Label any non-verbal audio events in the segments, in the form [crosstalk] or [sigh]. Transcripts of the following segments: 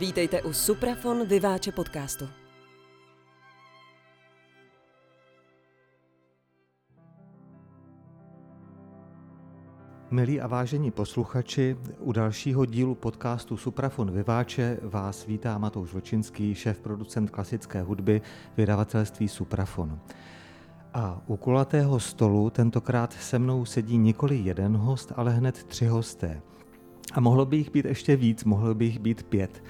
Vítejte u Suprafon Vyváče podcastu. Milí a vážení posluchači, u dalšího dílu podcastu Suprafon Vyváče vás vítá Matouš Vlčinský, šéf-producent klasické hudby vydavatelství Suprafon. A u kulatého stolu tentokrát se mnou sedí nikoli jeden host, ale hned tři hosté. A mohlo by jich být ještě víc, mohlo by jich být pět.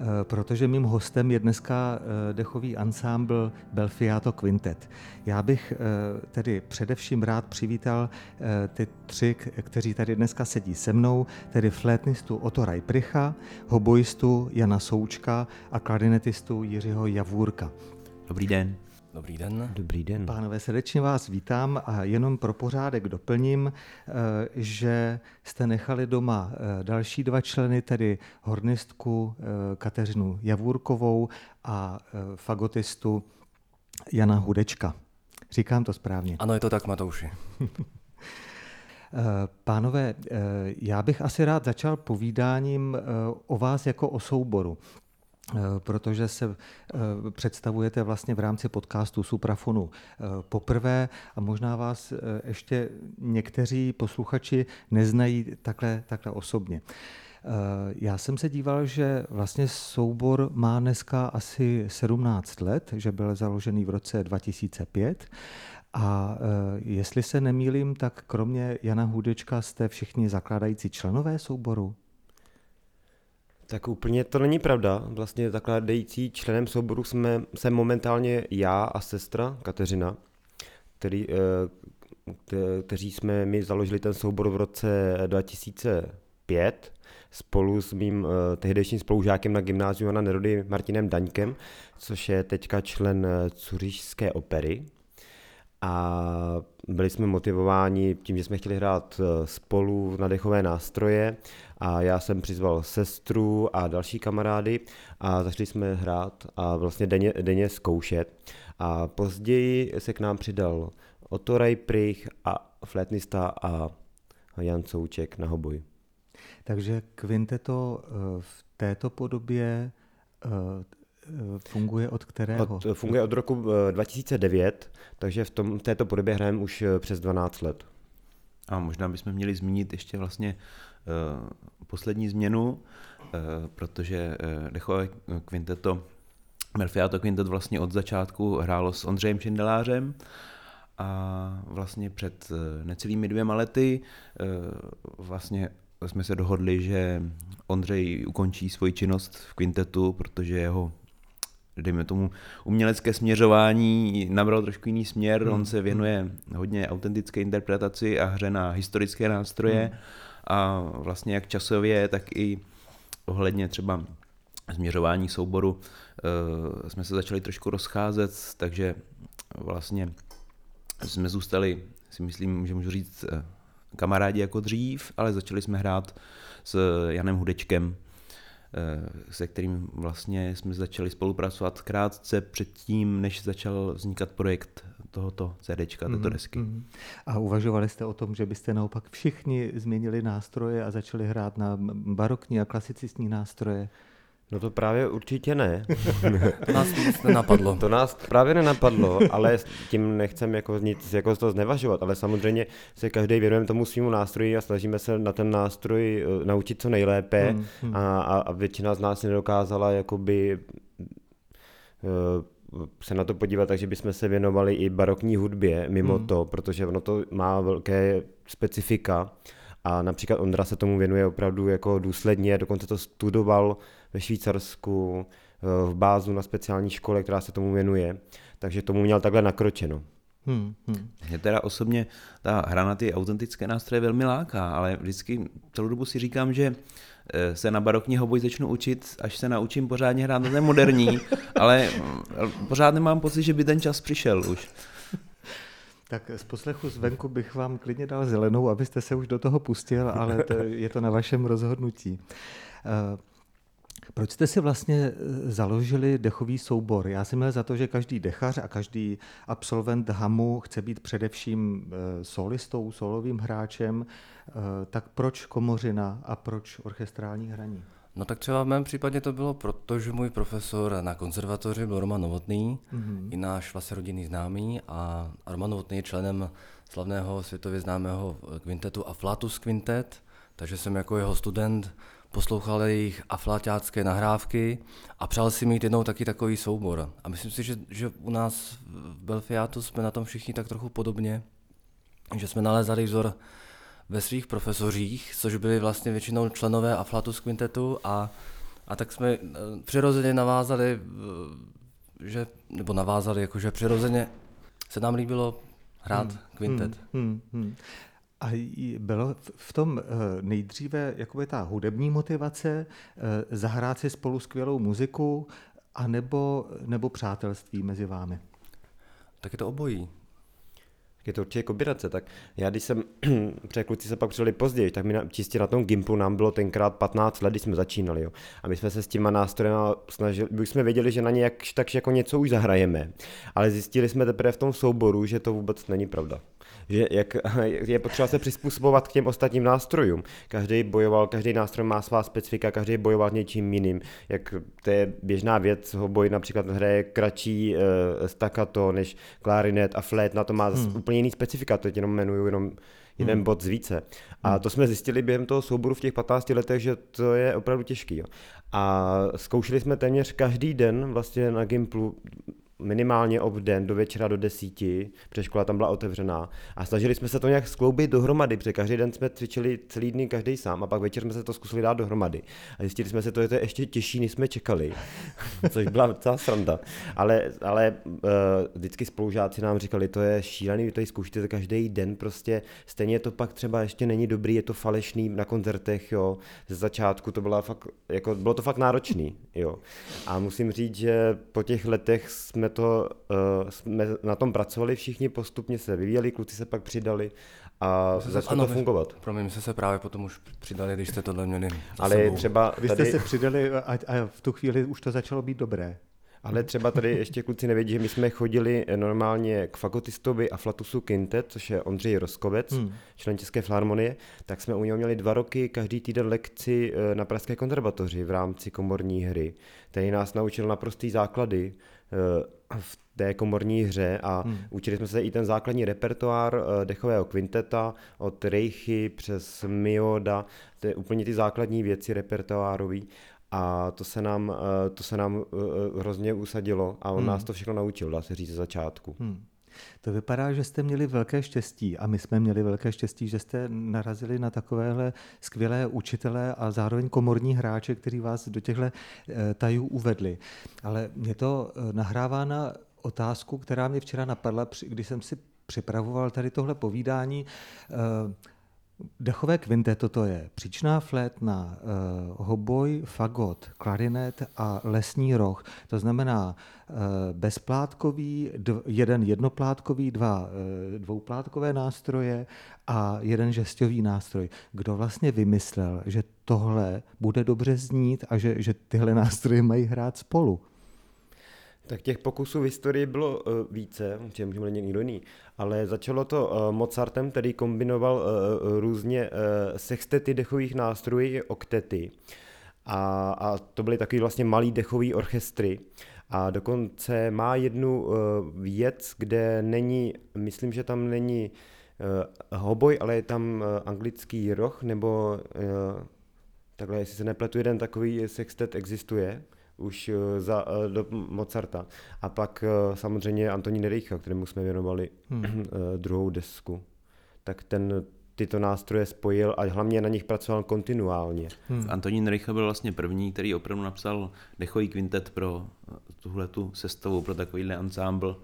Eh, protože mým hostem je dneska eh, dechový ansámbl Belfiato Quintet. Já bych eh, tedy především rád přivítal ty tři, kteří tady dneska sedí se mnou, tedy flétnistu Otto Rajpricha, hoboistu Jana Součka a klarinetistu Jiřího Javůrka. Dobrý den. Dobrý den. Dobrý den. Pánové, srdečně vás vítám a jenom pro pořádek doplním, eh, že jste nechali doma eh, další dva členy, tedy hornistku eh, Kateřinu Javůrkovou a fagotistu Jana Hudečka. Říkám to správně. Ano, je to tak, Matouši. [laughs] Pánové, já bych asi rád začal povídáním o vás jako o souboru. Eh, protože se eh, představujete vlastně v rámci podcastu Suprafonu eh, poprvé a možná vás ještě někteří posluchači neznají takhle, takhle osobně. Já jsem se díval, že vlastně soubor má dneska asi 17 let, že byl založený v roce 2005 a jestli se nemýlím, tak kromě Jana Hudečka jste všichni zakládající členové souboru? Tak úplně to není pravda. Vlastně zakládající členem souboru jsme se momentálně já a sestra Kateřina, který, eh, kteří jsme mi založili ten soubor v roce 2005 spolu s mým eh, tehdejším spolužákem na gymnáziu na Nerody Martinem Daňkem, což je teďka člen eh, Cuřížské opery a byli jsme motivováni tím, že jsme chtěli hrát eh, spolu na dechové nástroje a já jsem přizval sestru a další kamarády a začali jsme hrát a vlastně denně, denně zkoušet. A později se k nám přidal Otto Rajprich a flétnista a Jan Souček na hoboj. Takže kvinteto eh, v této podobě eh, Funguje od kterého? Od, funguje od roku 2009, eh, takže v tom, této podobě hrajeme už eh, přes 12 let. A možná bychom měli zmínit ještě vlastně uh, poslední změnu, uh, protože uh, dechové kvinteto, Melfiato Quintet vlastně od začátku hrálo s Ondřejem Čindelářem a vlastně před necelými dvěma lety vlastně jsme se dohodli, že Ondřej ukončí svoji činnost v kvintetu, protože jeho dejme tomu, umělecké směřování nabral trošku jiný směr, hmm. on se věnuje hodně autentické interpretaci a hře na historické nástroje hmm. a vlastně jak časově, tak i ohledně třeba směřování souboru uh, jsme se začali trošku rozcházet, takže vlastně jsme zůstali, si myslím, že můžu říct, eh, kamarádi jako dřív, ale začali jsme hrát s Janem Hudečkem, Eh, se kterým vlastně jsme začali spolupracovat krátce předtím, než začal vznikat projekt tohoto CD, této mm-hmm. desky. Mhm. A uvažovali jste o tom, že byste naopak všichni změnili nástroje a začali hrát na barokní a klasicistní nástroje? No to právě určitě ne. [laughs] to nás nic nenapadlo. To nás právě nenapadlo, ale tím nechcem jako nic jako to znevažovat, ale samozřejmě se každý věnujeme tomu svýmu nástroji a snažíme se na ten nástroj eh, naučit co nejlépe hmm, hmm. A, a většina z nás nedokázala jakoby uh, se na to podívat, takže bychom se věnovali i barokní hudbě mimo hmm. to, protože ono to má velké specifika a například Ondra se tomu věnuje opravdu jako důsledně, dokonce to studoval ve Švýcarsku, eh, v bázu na speciální škole, která se tomu věnuje, takže tomu měl takhle nakročeno. Hmm, hmm. Mě teda osobně ta hra na ty autentické nástroje velmi láká, ale vždycky celou dobu si říkám, že eh, se na barokní hoboj začnu učit, až se naučím pořádně hrát na ten moderní, [laughs] ale mm, pořád nemám pocit, že by ten čas přišel už. Tak z poslechu zvenku bych vám klidně dal zelenou, abyste se už do toho pustil, ale to, je to na vašem rozhodnutí. Eh, proč jste si vlastně eh, založili dechový soubor? Já jsem měl za to, že každý dechař a každý absolvent hamu chce být především eh, solistou, solovým hráčem. Tak proč komořina a proč orchestrální hraní? No tak třeba v mém případě to bylo proto, že můj profesor na konzervatoři byl Roman Novotný, mm-hmm. i náš vlastně rodinný známý a Roman Novotný je členem slavného světově známého kvintetu Aflatus Quintet, takže jsem jako jeho student poslouchal jejich afláťácké nahrávky a přál si mít jednou taky takový soubor. A myslím si, že, že u nás v Belfiátu jsme na tom všichni tak trochu podobně, že jsme nalezali vzor ve svých profesořích, což byli vlastně většinou členové Aflatus Quintetu a, a tak jsme eh, přirozeně navázali, eh, že, nebo navázali, jakože přirozeně se nám líbilo hrát hmm, kvintet. Hmm, hmm, hmm. A bylo v tom eh, nejdříve jakoby ta hudební motivace, zahrát si spolu skvělou muziku, anebo, nebo přátelství mezi vámi? Tak je to obojí je to určitě kombinace. Tak já, když jsem, [clears throat] protože kluci se pak přijeli později, tak mi čistě na tom Gimplu nám bylo tenkrát 15 let, když jsme začínali. Jo. A my jsme se s těma nástroji snažili, už jsme věděli, že na ně jak, tak jako něco už zahrajeme. Ale zjistili jsme teprve v tom souboru, že to vůbec není pravda že jak, [laughs] je potřeba se přizpůsobovat k těm ostatním nástrojům. Každý bojoval, každý nástroj má svá specifika, každý bojoval něčím jiným. Jak to je běžná věc, boj například hraje kratší uh, staccato než klarinet a flet, na to má hmm. úplně jiný specifika, to jenom jmenuju jenom jeden hmm. bod z více. A hmm. to jsme zjistili během toho souboru v těch 15 letech, že to je opravdu těžký. Jo. A zkoušeli jsme téměř každý den vlastně na Gimplu minimálně ob den do večera do desíti, protože škola tam byla otevřená. A snažili jsme se to nějak skloubit dohromady, protože každý den jsme cvičili celý dny každý sám a pak večer jsme se to zkusili dát dohromady. A zjistili jsme se, to, že to je ještě těžší, než jsme čekali, [laughs] což byla docela sranda. Ale, ale uh, vždycky spolužáci nám říkali, to je šílený, vy to zkoušíte každý den, prostě stejně to pak třeba ještě není dobrý, je to falešný na koncertech, jo. Ze začátku to bylo fakt, jako, bylo to fakt náročný, jo. A musím říct, že po těch letech jsme to, uh, jsme na tom pracovali všichni, postupně se vyvíjeli, kluci se pak přidali a začalo to fungovat. Pro mě jsme se právě potom už přidali, když jste tohle měli Ale sebou. třeba tady... Vy jste se přidali a, a v tu chvíli už to začalo být dobré. Ale třeba tady ještě kluci nevědí, že my jsme chodili normálně k fagotistovi a flatusu Quintet, což je Ondřej Roskovec, hmm. člen České filharmonie, tak jsme u něho měli dva roky každý týden lekci eh, na Pražské konzervatoři v rámci komorní hry, který nás naučil naprostý základy eh, v té komorní hře a hmm. učili jsme se i ten základní repertoár eh, dechového kvinteta od Reichy přes Mioda, to je úplně ty základní věci repertoárový a to se nám, eh, to se nám eh, hrozně usadilo a on hmm. nás to všechno naučil, dá se říct, ze začátku. Hmm. To vypadá, že jste měli velké štěstí a my jsme měli velké štěstí, že jste narazili na takovéhle skvělé učitele a zároveň komorní hráče, kteří vás do těchto eh, tajů uvedli. Ale mě to nahrává na otázku, která mě včera napadla, když jsem si připravoval tady tohle povídání. Dechové kvinteto to je příčná flétna, uh, hoboj, fagot, klarinet a lesní roh. To znamená uh, bezplátkový, dv, jeden jednoplátkový, dva uh, dvouplátkové nástroje a jeden žestový nástroj. Kdo vlastně vymyslel, že tohle bude dobře znít a že, že tyhle nástroje mají hrát spolu? Tak těch pokusů v historii bylo uh, více, čem můžeme někdo jiný, ale začalo to uh, Mozartem, který kombinoval uh, různě uh, sextety dechových nástrojů i oktety. A, a to byly takový vlastně malý dechový orchestry. A dokonce má jednu uh, věc, kde není, myslím, že tam není uh, hoboj, ale je tam uh, anglický roh, nebo uh, takhle, jestli se nepletu, jeden takový sextet existuje už eh, za, eh, do Mozarta. A pak eh, samozřejmě Antonín Rejcha, kterému jsme věnovali hmm. druhou desku. Tak ten tyto nástroje spojil a hlavně na nich pracoval kontinuálně. Hmm. Antonín Reicha byl vlastně první, který opravdu napsal dechový kvintet pro tuhle tu sestavu, pro takovýhle ansámbl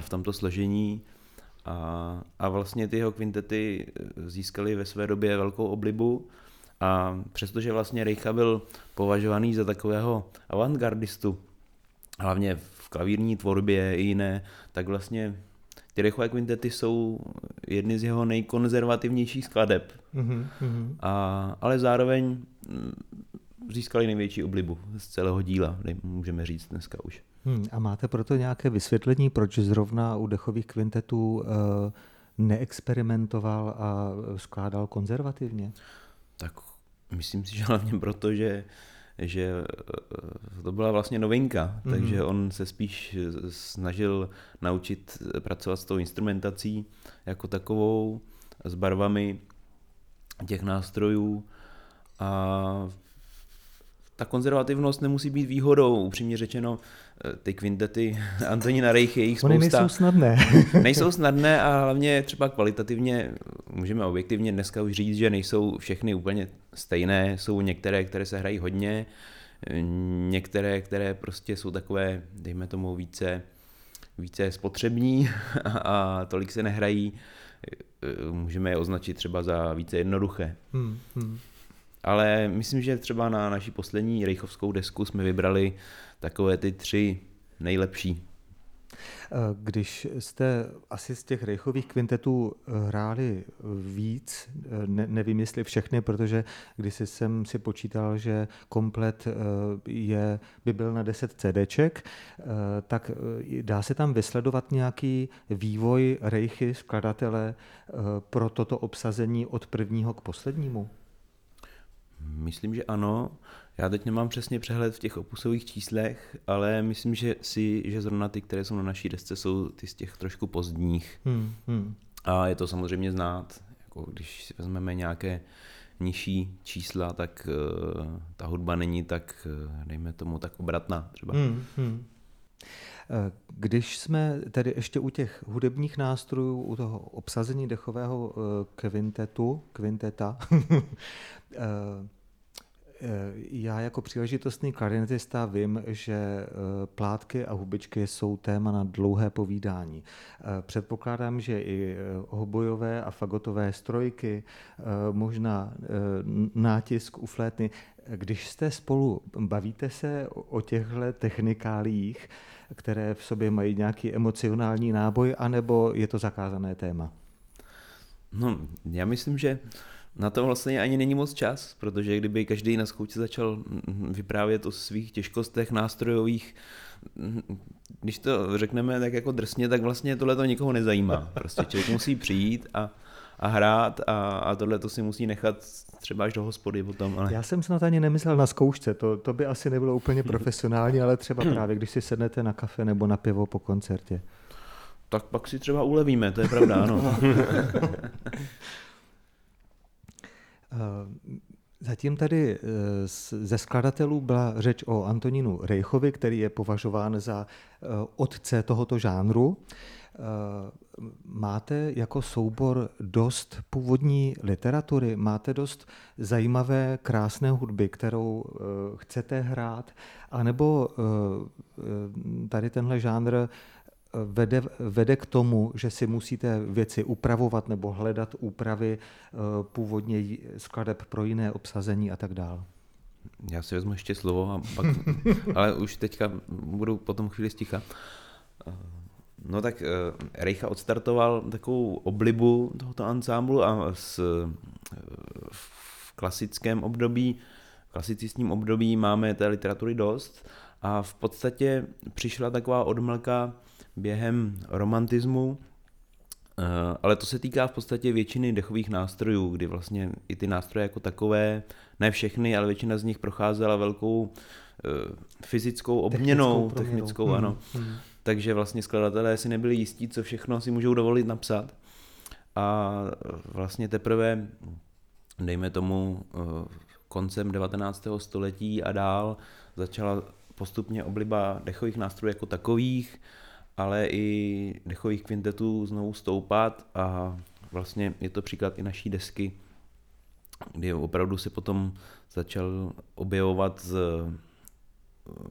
v tomto složení. A, a vlastně ty jeho kvintety získaly ve své době velkou oblibu a přestože vlastně Reicha byl považovaný za takového avantgardistu, hlavně v klavírní tvorbě i jiné, tak vlastně ty Reichové kvintety jsou jedny z jeho nejkonzervativnějších skladeb. Mm-hmm. A, ale zároveň mm, získali největší oblibu z celého díla, můžeme říct dneska už. Hmm, a máte proto nějaké vysvětlení, proč zrovna u dechových kvintetů uh, neexperimentoval a skládal konzervativně? Tak myslím si, že hlavně proto, že že eh, to byla vlastně novinka, mm-hmm. takže on se spíš snažil naučit pracovat s tou instrumentací jako takovou, s barvami těch nástrojů. A ta konzervativnost nemusí být výhodou, upřímně řečeno, ty kvintety [laughs] Antonína Rejchy, jejich spousta. Ony nejsou snadné. [laughs] nejsou snadné a hlavně třeba kvalitativně, můžeme objektivně dneska už říct, že nejsou všechny úplně stejné, jsou některé, které se hrají hodně, některé, které prostě jsou takové, dejme tomu, více, více spotřební [laughs] a tolik se nehrají, eh, můžeme je označit třeba za více jednoduché. Hmm, hmm. Ale myslím, že třeba na naší poslední rejchovskou desku jsme vybrali takové ty tři nejlepší. Eh, když jste asi z těch rejchových kvintetů hráli víc, eh, ne, nevím jestli všechny, protože když jsem si počítal, že komplet eh, je, by byl na 10 CDček, tak dá se tam vysledovat nějaký vývoj rejchy skladatele pro toto obsazení od prvního k poslednímu? Myslím, že ano. Já teď nemám přesně přehled v těch opusových číslech, ale myslím, že si, že zrovna ty, které jsou na naší desce, jsou ty z těch trošku pozdních. Hmm, hmm. A je to samozřejmě znát. Jako když si vezmeme nějaké nižší čísla, tak uh, ta hudba není tak, uh, dejme tomu, tak obratná třeba. Hmm, hmm. Když jsme tedy ještě u těch hudebních nástrojů, u toho obsazení dechového kvintetu, kvinteta, [laughs] Eh, já jako příležitostný klarinetista vím, že eh, plátky a hubičky jsou téma na dlouhé povídání. Eh, předpokládám, že i hobojové a fagotové strojky, možná nátisk u flétny. Když jste spolu, bavíte se o těchto technikálích, které v sobě mají nějaký emocionální náboj, anebo je to zakázané téma? No, já myslím, že na to vlastně ani není moc čas, protože kdyby každý na zkoušce začal vyprávět o svých těžkostech nástrojových, když to řekneme tak jako drsně, tak vlastně tohle to nikoho nezajímá. Prostě člověk musí přijít a, a hrát a, a tohle to si musí nechat třeba až do hospody potom. Ale... Já jsem snad ani nemyslel na zkoušce, to, to by asi nebylo úplně profesionální, ale třeba právě když si sednete na kafe nebo na pivo po koncertě. Tak pak si třeba ulevíme, to je pravda, ano. [laughs] Eh, zatím tady eh, ze skladatelů byla řeč o Antonínu Rejchovi, který je považován za eh, otce tohoto žánru. Máte jako soubor dost původní literatury, máte dost zajímavé, krásné hudby, kterou chcete hrát, anebo tady tenhle žánr vede, vede k tomu, že si musíte věci upravovat nebo hledat úpravy eh, původně skladeb pro jiné obsazení a tak dále. Já si vezmu ještě slovo, a pak, [laughs] ale už teďka budu potom chvíli sticha. No tak eh, Reicha odstartoval takovou oblibu tohoto ansámblu a s, v klasickém období, v klasicistním období máme té literatury dost a v podstatě přišla taková odmlka během romantismu, eh, ale to se týká v podstatě většiny dechových nástrojů, kdy vlastně i ty nástroje jako takové, ne všechny, ale většina z nich procházela velkou fyzickou obměnou, technickou, technickou hmm, ano. Hmm. Takže vlastně skladatelé si nebyli jistí, co všechno si můžou dovolit napsat. A vlastně teprve, dejme tomu, eh, koncem 19. století a dál začala postupně obliba dechových nástrojů jako takových, ale i dechových kvintetů znovu stoupat a vlastně je to příklad i naší desky, kdy opravdu se potom začal objevovat z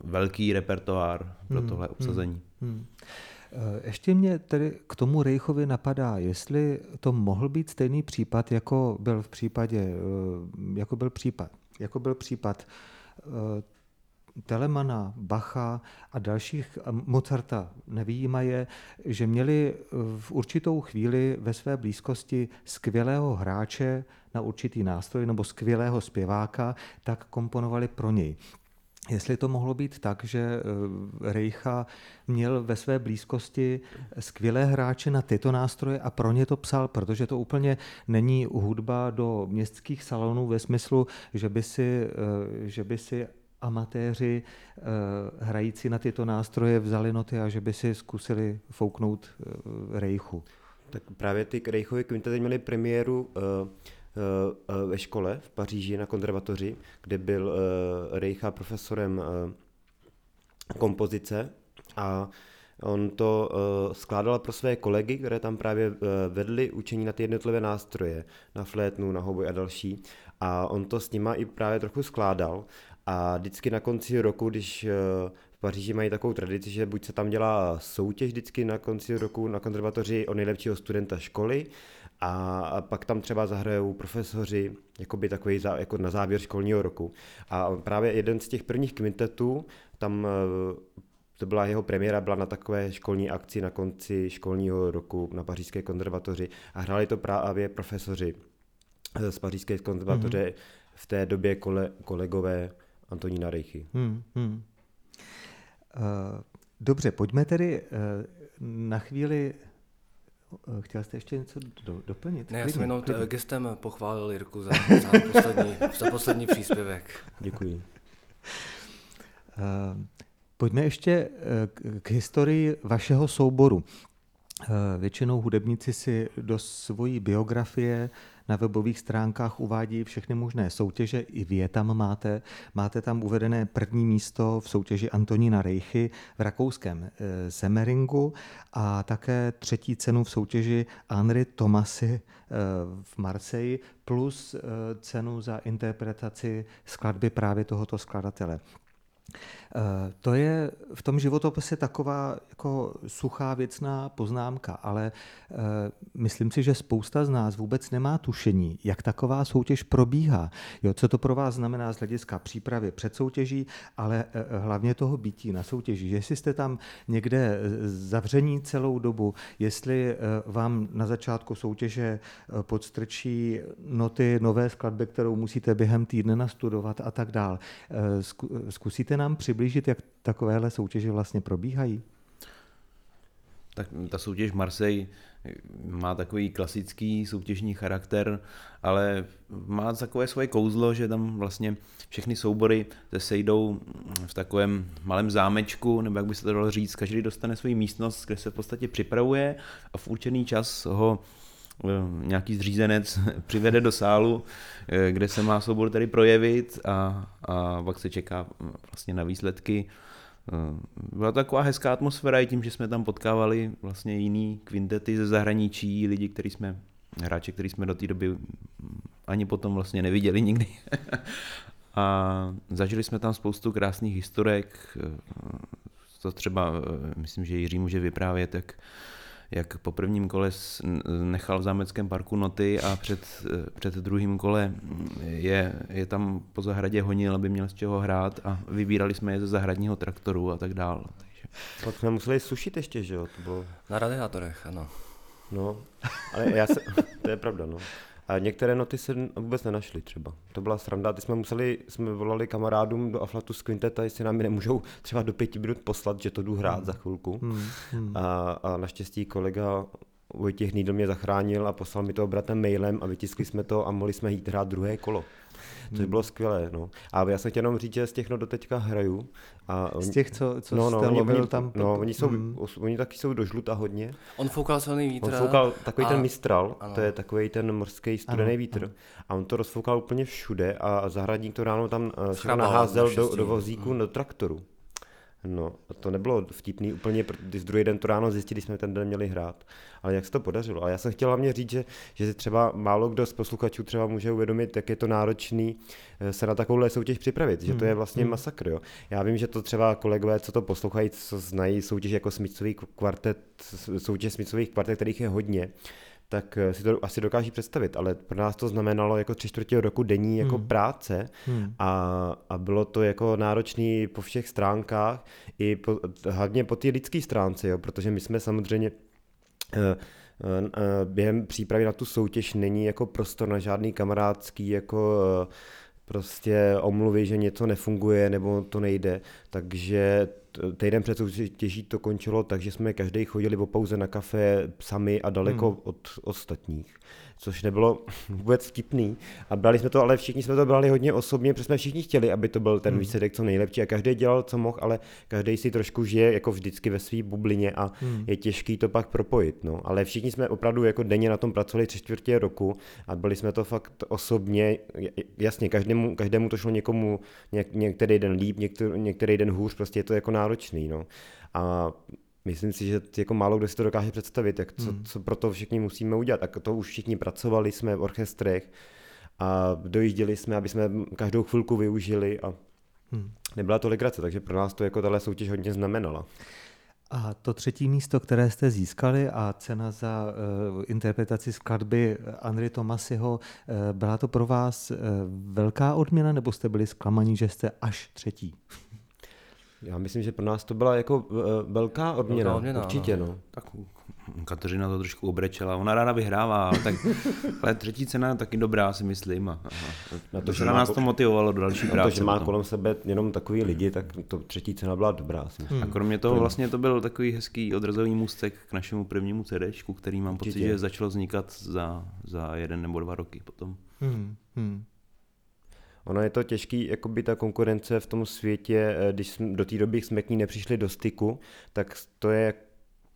velký repertoár pro hmm, tohle hmm, obsazení. Hmm, hmm. Ještě mě tedy k tomu Rejchovi napadá, jestli to mohl být stejný případ, jako byl v případě, eh, jako byl případ, jako byl případ eh, Telemana, Bacha a dalších, Mozarta nevýjímaje, že měli v určitou chvíli ve své blízkosti skvělého hráče na určitý nástroj nebo skvělého zpěváka, tak komponovali pro něj. Jestli to mohlo být tak, že eh, Reicha měl ve své blízkosti skvělé hráče na tyto nástroje a pro ně to psal, protože to úplně není hudba do městských salonů ve smyslu, že by si, eh, že by si amatéři eh, hrající na tyto nástroje vzali noty a že by si zkusili fouknout rejchu. Tak právě ty Rejchovy kvintety měly premiéru ve škole v Paříži na konzervatoři, kde byl Rejcha profesorem kompozice a On to skládal pro své kolegy, které tam právě vedli učení na ty jednotlivé nástroje, na flétnu, na hoboj a další. A on to s nima i právě trochu skládal. A vždycky na konci roku, když v Paříži mají takovou tradici, že buď se tam dělá soutěž vždycky na konci roku na konzervatoři o nejlepšího studenta školy, a pak tam třeba zahrajou profesoři, by takový za, jako na závěr školního roku. A právě jeden z těch prvních kvintetů tam to byla jeho premiéra, byla na takové školní akci na konci školního roku na Pařížské konzervatoři a hráli to právě profesoři z Pařížské konzervatoře mm-hmm. v té době kole, kolegové Antonína Rejchy. Hmm, hmm. Uh, dobře, pojďme tedy uh, na chvíli uh, Chtěl jste ještě něco do, doplnit? Ne, já jsem jenom klidně. gestem pochválil Jirku za, za, poslední, za poslední příspěvek. Děkuji. Uh, Pojďme ještě eh, k historii vašeho souboru. Eh, většinou hudebníci si do svojí biografie na webových stránkách uvádí všechny možné soutěže, i vy je tam máte. Máte tam uvedené první místo v soutěži Antonína Rejchy v rakouském Semeringu a také třetí cenu v soutěži Henri Tomasy v Marseille plus cenu za interpretaci skladby právě tohoto skladatele. Eh, to je v tom životopise taková jako suchá věcná poznámka, ale eh, myslím si, že spousta z nás vůbec nemá tušení, jak taková soutěž probíhá. Jo, co to pro vás znamená z hlediska přípravy před soutěží, ale eh, hlavně toho bytí na soutěži. Jestli jste tam někde zavření celou dobu, jestli vám na začátku soutěže podstrčí noty nové skladby, kterou musíte během týdne nastudovat a tak dál. Zkusíte nám přiblížit, jak takovéhle soutěže vlastně probíhají? Tak ta soutěž Marseille má takový klasický soutěžní charakter, ale má takové svoje kouzlo, že tam vlastně všechny soubory se sejdou v takovém malém zámečku, nebo jak by se to dalo říct, každý dostane svou místnost, kde se v podstatě připravuje a v určený čas ho nějaký zřízenec [laughs] přivede do sálu, eh, kde se má soubor tady projevit a, a pak se čeká vlastně na výsledky Eh, byla to taková hezká atmosféra i tím, že jsme tam potkávali vlastně jiný kvintety ze zahraničí, lidi, který jsme, hráče, který jsme do té doby ani potom vlastně neviděli nikdy. [laughs] a zažili jsme tam spoustu krásných historek, eh, to třeba, eh, myslím, že Jiří může vyprávět, tak jak po prvním kole nechal v zámeckém parku noty a před, před druhým kole je, je tam po zahradě honil, aby měl z čeho hrát a vybírali jsme je ze zahradního traktoru a tak dále. Takže... Pak jsme museli sušit ještě, že jo? To bylo... Na radiátorech, ano. No, ale já se, [laughs] to je pravda, no. A některé noty se vůbec nenašly třeba. To byla sranda, ty jsme museli, jsme volali kamarádům do Aflatu z Quinteta, jestli nám nemůžou [laughs] třeba do pěti minut poslat, že to jdu hrát hmm. za chvilku. Hmm. Hmm. A, a naštěstí kolega Vojtěch Nýdl mě zachránil a poslal mi to bratem mailem a vytiskli jsme to a mohli jsme jít hrát druhé kolo. To hmm. bylo skvělé. No. A já jsem chtěl jenom říct, že z těch no doteďka hraju. A on, z těch, co, co no, no, jste oni, oni, tam? No, oni, jsou, hmm. oni taky jsou do žluta hodně. On foukal silný vítr. On foukal takový a... ten mistral, ano. to je takový ten morský studený ano, vítr. Ano. A on to rozfoukal úplně všude a zahradník to ráno tam uh, naházel do, do vozíku, hmm. do traktoru. No, to nebylo vtipný úplně, když druhý den to ráno zjistili, jsme ten den měli hrát. Ale jak se to podařilo? A já jsem chtěl hlavně říct, že, že třeba málo kdo z posluchačů třeba může uvědomit, jak je to náročný eh, se na takovouhle soutěž připravit, že to je hmm, vlastně hmm. masakr. Jo. Já vím, že to třeba kolegové, co to poslouchají, co znají soutěž jako Smicový kvartet, soutěž Smicových kvartet, kterých je hodně, tak eh, si to asi dokáží představit, ale pro nás to znamenalo jako tři čtvrtě roku denní jako hmm. práce hmm. A, a bylo to jako náročný po všech stránkách, i po, hlavně po té lidské stránce, jo, protože my jsme samozřejmě uh, během přípravy na tu soutěž není jako prostor na žádný kamarádský jako prostě omluvy, že něco nefunguje nebo to nejde. Takže týden před soutěží to končilo tak, že jsme každý chodili po pauze na kafe sami a daleko hmm. od ostatních což nebylo vůbec vtipný. A brali jsme to, ale všichni jsme to brali hodně osobně, protože jsme všichni chtěli, aby to byl ten hmm. výsledek co nejlepší a každý dělal, co mohl, ale každý si trošku žije jako vždycky ve své bublině a hmm. je těžký to pak propojit. No. Ale všichni jsme opravdu jako denně na tom pracovali tři čtvrtě roku a byli jsme to fakt osobně, jasně, každému, každému to šlo někomu něk, některý den líp, některý, některý den hůř, prostě je to jako náročný. No. A myslím si, že jako málo kdo si to dokáže představit, jak co, hmm. co pro to všichni musíme udělat. Tak to už všichni pracovali, jsme v orchestrech a dojížděli jsme, aby jsme každou chvilku využili a hmm. nebyla to legrace, takže pro nás to jako tahle soutěž hodně znamenala. A to třetí místo, které jste získali a cena za uh, interpretaci skladby Andry Tomasiho, uh, byla to pro vás uh, velká odměna nebo jste byli zklamaní, že jste až třetí? Já myslím, že pro nás to byla jako uh, velká odměna, velká odměna určitě. No. no. Tak Kateřina to trošku obrečela, ona ráda vyhrává, ale, tak, [laughs] ale třetí cena je taky dobrá, si myslím. A, a na to, že nás to motivovalo do další práce. To, že má potom. kolem sebe jenom takový lidi, tak to třetí cena byla dobrá. Si hmm. A kromě toho vlastně to byl takový hezký odrazový můstek k našemu prvnímu CDčku, který mám Určitě. pocit, že začalo vznikat za, za jeden nebo dva roky potom. Hmm. Hmm. Ono je to těžký, jako by ta konkurence v tom světě, eh, když jsme, do té doby jsme k ní nepřišli do styku, tak to je,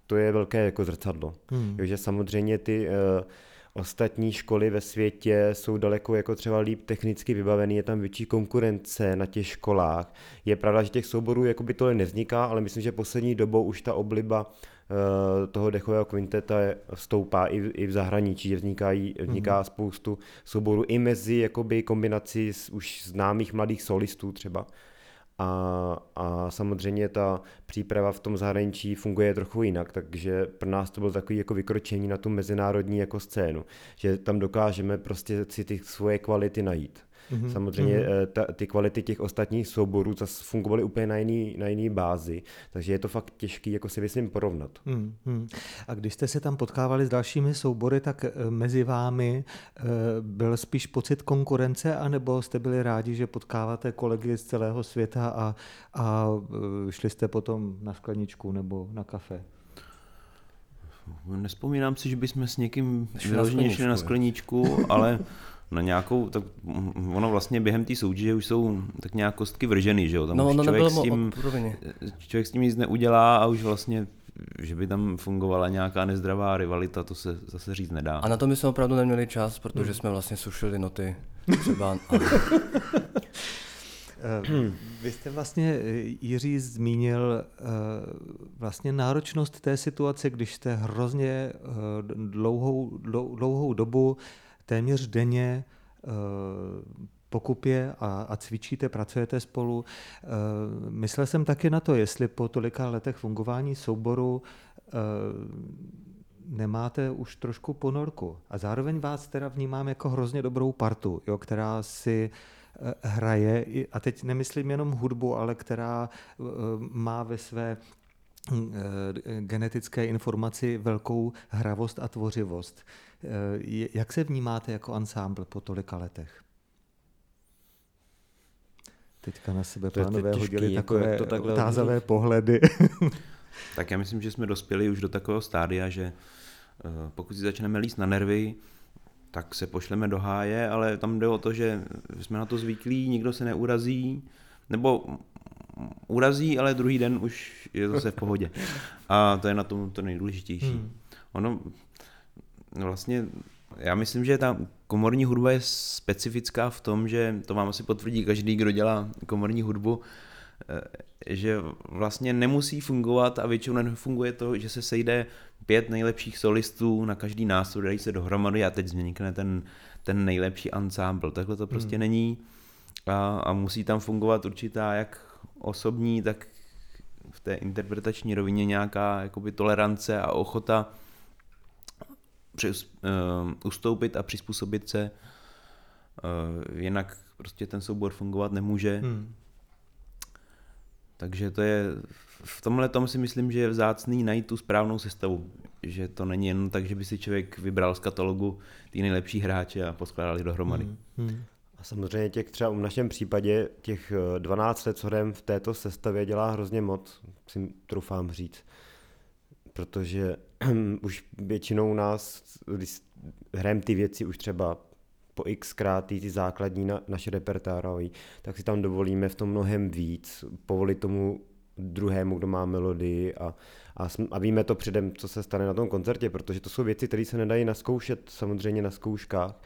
to je velké jako zrcadlo. Hmm. Jo, že samozřejmě ty uh, ostatní školy ve světě jsou daleko jako třeba líp technicky vybavený, je tam větší konkurence na těch školách. Je pravda, že těch souborů jako by tohle nevzniká, ale myslím, že poslední dobou už ta obliba toho dechového kvinteta stoupá i v, i v zahraničí, že vznikají, vzniká mm-hmm. spoustu souborů i mezi jakoby kombinací z už známých mladých solistů třeba. A, a samozřejmě ta příprava v tom zahraničí funguje trochu jinak, takže pro nás to bylo takové jako vykročení na tu mezinárodní jako scénu, že tam dokážeme prostě si ty svoje kvality najít. Mm-hmm. Samozřejmě mm-hmm. Ta, ty kvality těch ostatních souborů zase fungovaly úplně na jiný, na jiný bázi, takže je to fakt těžký jako si myslím porovnat. Mm-hmm. A když jste se tam potkávali s dalšími soubory, tak eh, mezi vámi eh, byl spíš pocit konkurence, anebo jste byli rádi, že potkáváte kolegy z celého světa a, a šli jste potom na skleničku nebo na kafe? Nespomínám si, že bychom s někým vyloženě šli na skleničku, ale [laughs] na nějakou, tak ono vlastně během té soutěže už jsou tak nějak kostky vržený, že jo? Tam no, už člověk, s tím, člověk s tím nic neudělá a už vlastně že by tam fungovala nějaká nezdravá rivalita, to se zase říct nedá. A na to my jsme opravdu neměli čas, protože hmm. jsme vlastně sušili noty třeba. [laughs] A... Eh, vy jste vlastně, eh, Jiří, zmínil eh, vlastně náročnost té situace, když jste hrozně dlouhou, dlouhou dobu téměř denně eh, pokupě a, a cvičíte, pracujete spolu. Eh, myslel jsem taky na to, jestli po tolika letech fungování souboru eh, nemáte už trošku ponorku. A zároveň vás teda vnímám jako hrozně dobrou partu, jo, která si hraje, a teď nemyslím jenom hudbu, ale která má ve své genetické informaci velkou hravost a tvořivost. Eh, jak se vnímáte jako ansámbl po tolika letech? Teďka na sebe to pánové hodili jako takové to takhle otázavé hodili. pohledy. [laughs] tak já myslím, že jsme dospěli už do takového stádia, že eh, pokud si začneme líst na nervy, tak se pošleme do háje, ale tam jde o to, že jsme na to zvyklí, nikdo se neurazí, nebo urazí, ale druhý den už je zase v pohodě. A to je na tom to nejdůležitější. Hmm. Ono, No vlastně já myslím, že ta komorní hudba je specifická v tom, že to vám asi potvrdí každý, kdo dělá komorní hudbu, eh, že vlastně nemusí fungovat a většinou nefunguje to, že se sejde pět nejlepších solistů na každý nástroj, dají se dohromady a teď vznikne ten, ten nejlepší ansámbl. Takhle to prostě hmm. není a, a musí tam fungovat určitá jak osobní, tak v té interpretační rovině nějaká jakoby tolerance a ochota přes, uh, ustoupit a přizpůsobit se, uh, jinak prostě ten soubor fungovat nemůže. Hmm. Takže to je, v tomhle tom si myslím, že je vzácný najít tu správnou sestavu. Že to není jen tak, že by si člověk vybral z katalogu ty nejlepší hráče a poskládali dohromady. Hmm. Hmm. A samozřejmě těch třeba v našem případě těch 12 let, co v této sestavě, dělá hrozně moc, si trufám říct. Protože [clears throat] už většinou nás, když hrajeme ty věci už třeba po xkrát ty, ty základní na, naše repertoárové, tak si tam dovolíme v tom mnohem víc, povolit tomu druhému, kdo má melodii a, a, a víme to předem, co se stane na tom koncertě, protože to jsou věci, které se nedají naskoušet samozřejmě na zkouškách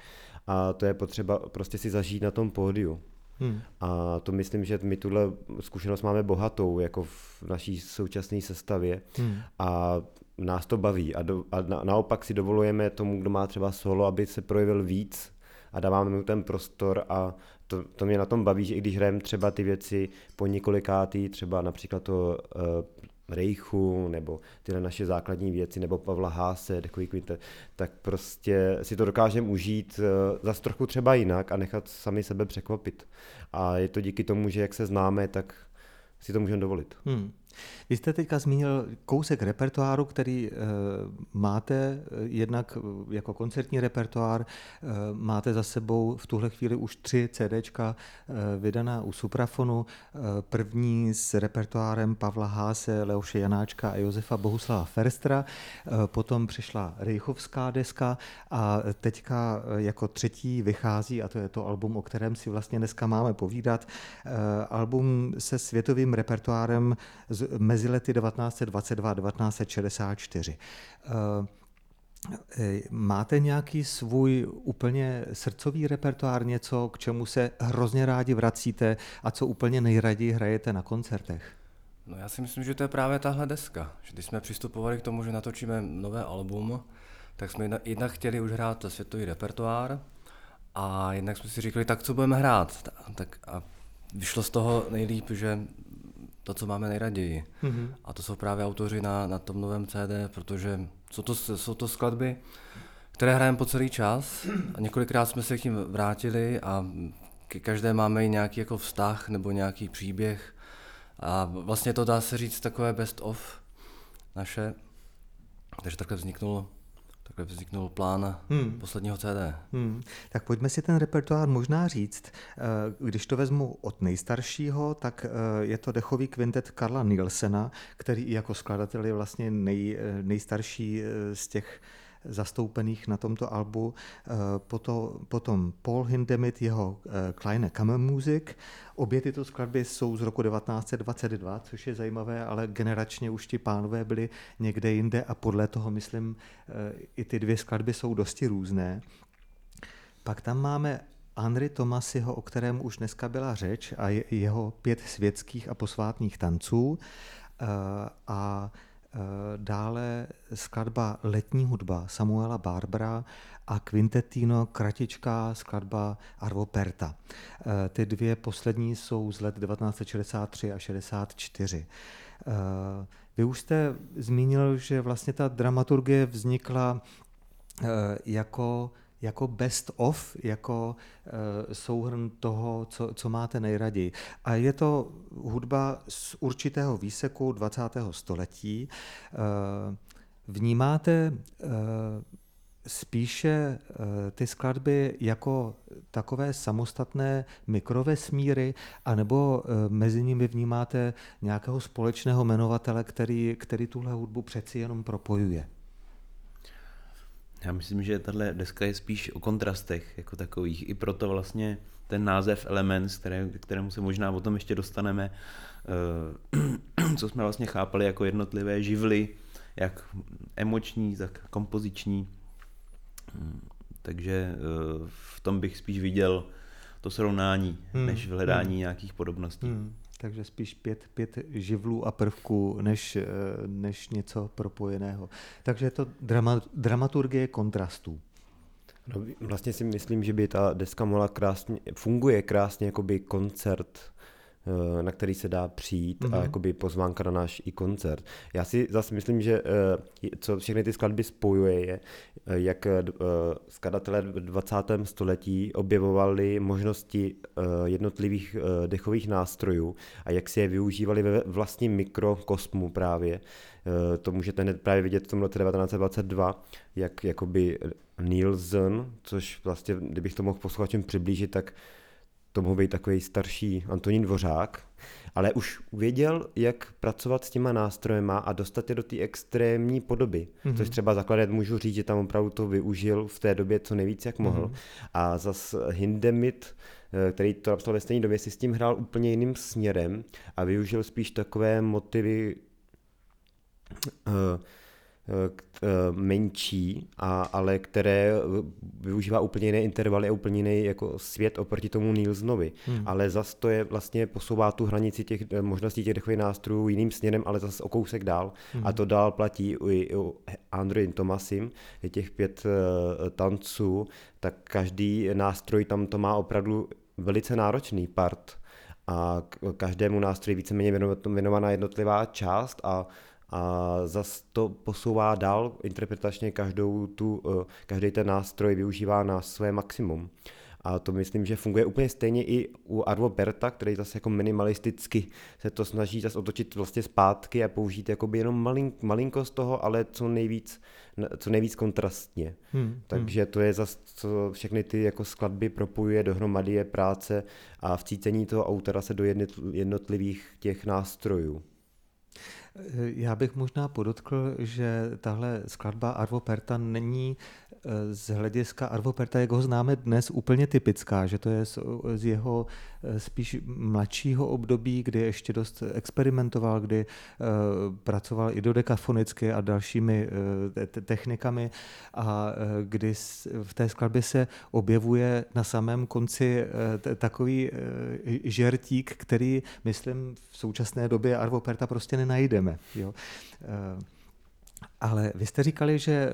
a to je potřeba prostě si zažít na tom pódiu. Hmm. A to myslím, že my tuhle zkušenost máme bohatou, jako v naší současné sestavě. Hmm. A nás to baví. A, do, a na, naopak si dovolujeme tomu, kdo má třeba solo, aby se projevil víc a dáváme mu ten prostor a to, to mě na tom baví, že i když hrajeme třeba ty věci po několikátý, třeba například to uh, Rejchu, nebo tyhle naše základní věci, nebo Pavla Háse, Quintet, tak prostě si to dokážeme užít uh, zase trochu třeba jinak a nechat sami sebe překvapit. A je to díky tomu, že jak se známe, tak si to můžeme dovolit. Hmm. Vy jste teďka zmínil kousek repertoáru, který e, máte eh, jednak eh, jako koncertní repertoár, e, máte za sebou v tuhle chvíli už tři CDčka e, vydaná u Suprafonu. E, první s repertoárem Pavla Háse, Leoše Janáčka a Josefa Bohuslava Ferstra. E, potom přišla Rejchovská deska a teďka jako třetí vychází, a to je to album, o kterém si vlastně dneska máme povídat, e, album se světovým repertoárem z mezi lety 1922 a 1964. Eh, eh, máte nějaký svůj úplně srdcový repertoár, něco, k čemu se hrozně rádi vracíte a co úplně nejraději hrajete na koncertech? No já si myslím, že to je právě tahle deska. Že když jsme přistupovali k tomu, že natočíme nové album, tak jsme jednak chtěli už hrát světový repertoár a jednak jsme si říkali, tak co budeme hrát. Tak a vyšlo z toho nejlíp, že to, co máme nejraději. Mm-hmm. A to jsou právě autoři na, na tom novém CD, protože jsou to, jsou to skladby, které hrajeme po celý čas a několikrát jsme se k tím vrátili a ke každé máme i nějaký jako vztah nebo nějaký příběh a vlastně to dá se říct takové best of naše, takže takhle vzniknul takhle vzniknul plán hmm. posledního CD. Hmm. Tak pojďme si ten repertoár možná říct. Eh, když to vezmu od nejstaršího, tak eh, je to dechový kvintet Karla Nielsena, který i jako skladatel je vlastně nej, eh, nejstarší z těch zastoupených na tomto albu. Potom, potom Paul Hindemith, jeho Kleine Kammermusik. Obě tyto skladby jsou z roku 1922, což je zajímavé, ale generačně už ti pánové byli někde jinde a podle toho, myslím, i ty dvě skladby jsou dosti různé. Pak tam máme Henry Tomasiho, o kterém už dneska byla řeč, a jeho pět světských a posvátných tanců. A dále skladba Letní hudba Samuela Barbara a Quintetino kratičká skladba Arvo Perta. Eh, ty dvě poslední jsou z let 1963 a 64. Eh, vy už jste zmínil, že vlastně ta dramaturgie vznikla eh, jako jako best of, jako uh, souhrn toho, co, co máte nejraději. A je to hudba z určitého výseku 20. století. Uh, vnímáte uh, spíše ty skladby jako takové samostatné mikrovesmíry, anebo mezi nimi vnímáte nějakého společného jmenovatele, který, který tuhle hudbu přeci jenom propojuje? Já myslím, že tahle deska je spíš o kontrastech jako takových. I proto vlastně ten název Elements, které, kterému se možná o tom ještě dostaneme, eh, [clears throat] co jsme vlastně chápali jako jednotlivé živly, jak emoční, tak kompoziční. Hmm, takže eh, v tom bych spíš viděl to srovnání, hmm. než v hledání hmm. nějakých podobností. Hmm takže spíš pět, pět živlů a prvků, než, eh, než něco propojeného. Takže je to drama, dramaturgie kontrastů. No, vlastně si myslím, že by ta deska mohla krásně, funguje krásně jako by koncert na který se dá přijít mm-hmm. a mhm. jakoby pozvánka na náš i koncert. Já si zase myslím, že eh, co všechny ty skladby spojuje je, eh, jak skladatelé v 20. století objevovali možnosti jednotlivých dechových nástrojů a jak si je využívali ve vlastním mikrokosmu právě. To můžete hned právě vidět v tom roce 1922, jak jakoby Nielsen, což vlastně, kdybych to mohl posluchačům přiblížit, tak to mohl být takový starší Antonín Dvořák, ale už věděl, jak pracovat s těma nástrojema a dostat je do té extrémní podoby. Mm-hmm. Což třeba zakladat můžu říct, že tam opravdu to využil v té době co nejvíc, jak mohl. Mm-hmm. A zas Hindemith, eh, který to napsal ve stejné době, si s tím hrál úplně jiným směrem a využil spíš takové motivy uh, menší, a, ale které využívá úplně jiné intervaly a úplně jiný jako svět oproti tomu Nielsonovi. Hmm. Ale zas to je vlastně posouvá tu hranici těch eh, možností těch dechových nástrojů jiným směrem, ale zase o kousek dál. Hmm. A to dál platí u, u Android Tomasim, je těch pět uh, tanců, tak každý nástroj tam to má opravdu velice náročný part a každému nástroji víceméně věnovaná jednotlivá část a a zase to posouvá dál interpretačně každou tu, eh, každý ten nástroj využívá na své maximum. A to myslím, že funguje úplně stejně i u Arvo Berta, který zase jako minimalisticky se to snaží zase otočit vlastně zpátky a použít jakoby jenom malink, malinkost toho, ale co nejvíc, co nejvíc kontrastně. Hmm, hmm. Takže to je zase, co všechny ty jako skladby propojuje dohromady je práce a vcícení toho autora se do jednotlivých těch nástrojů. Já bych možná podotkl, že tahle skladba Arvo Perta není z hlediska Arvo Perta, jak ho známe dnes, úplně typická, že to je z jeho eh, spíš mladšího období, kdy ještě dost experimentoval, kdy eh, pracoval i dodekafonicky a dalšími eh, technikami a kdy v té skladbě se objevuje na samém konci takový žertík, který, myslím, v současné době Arvo Perta prostě nenajdeme. Jo. Ale vy jste říkali, že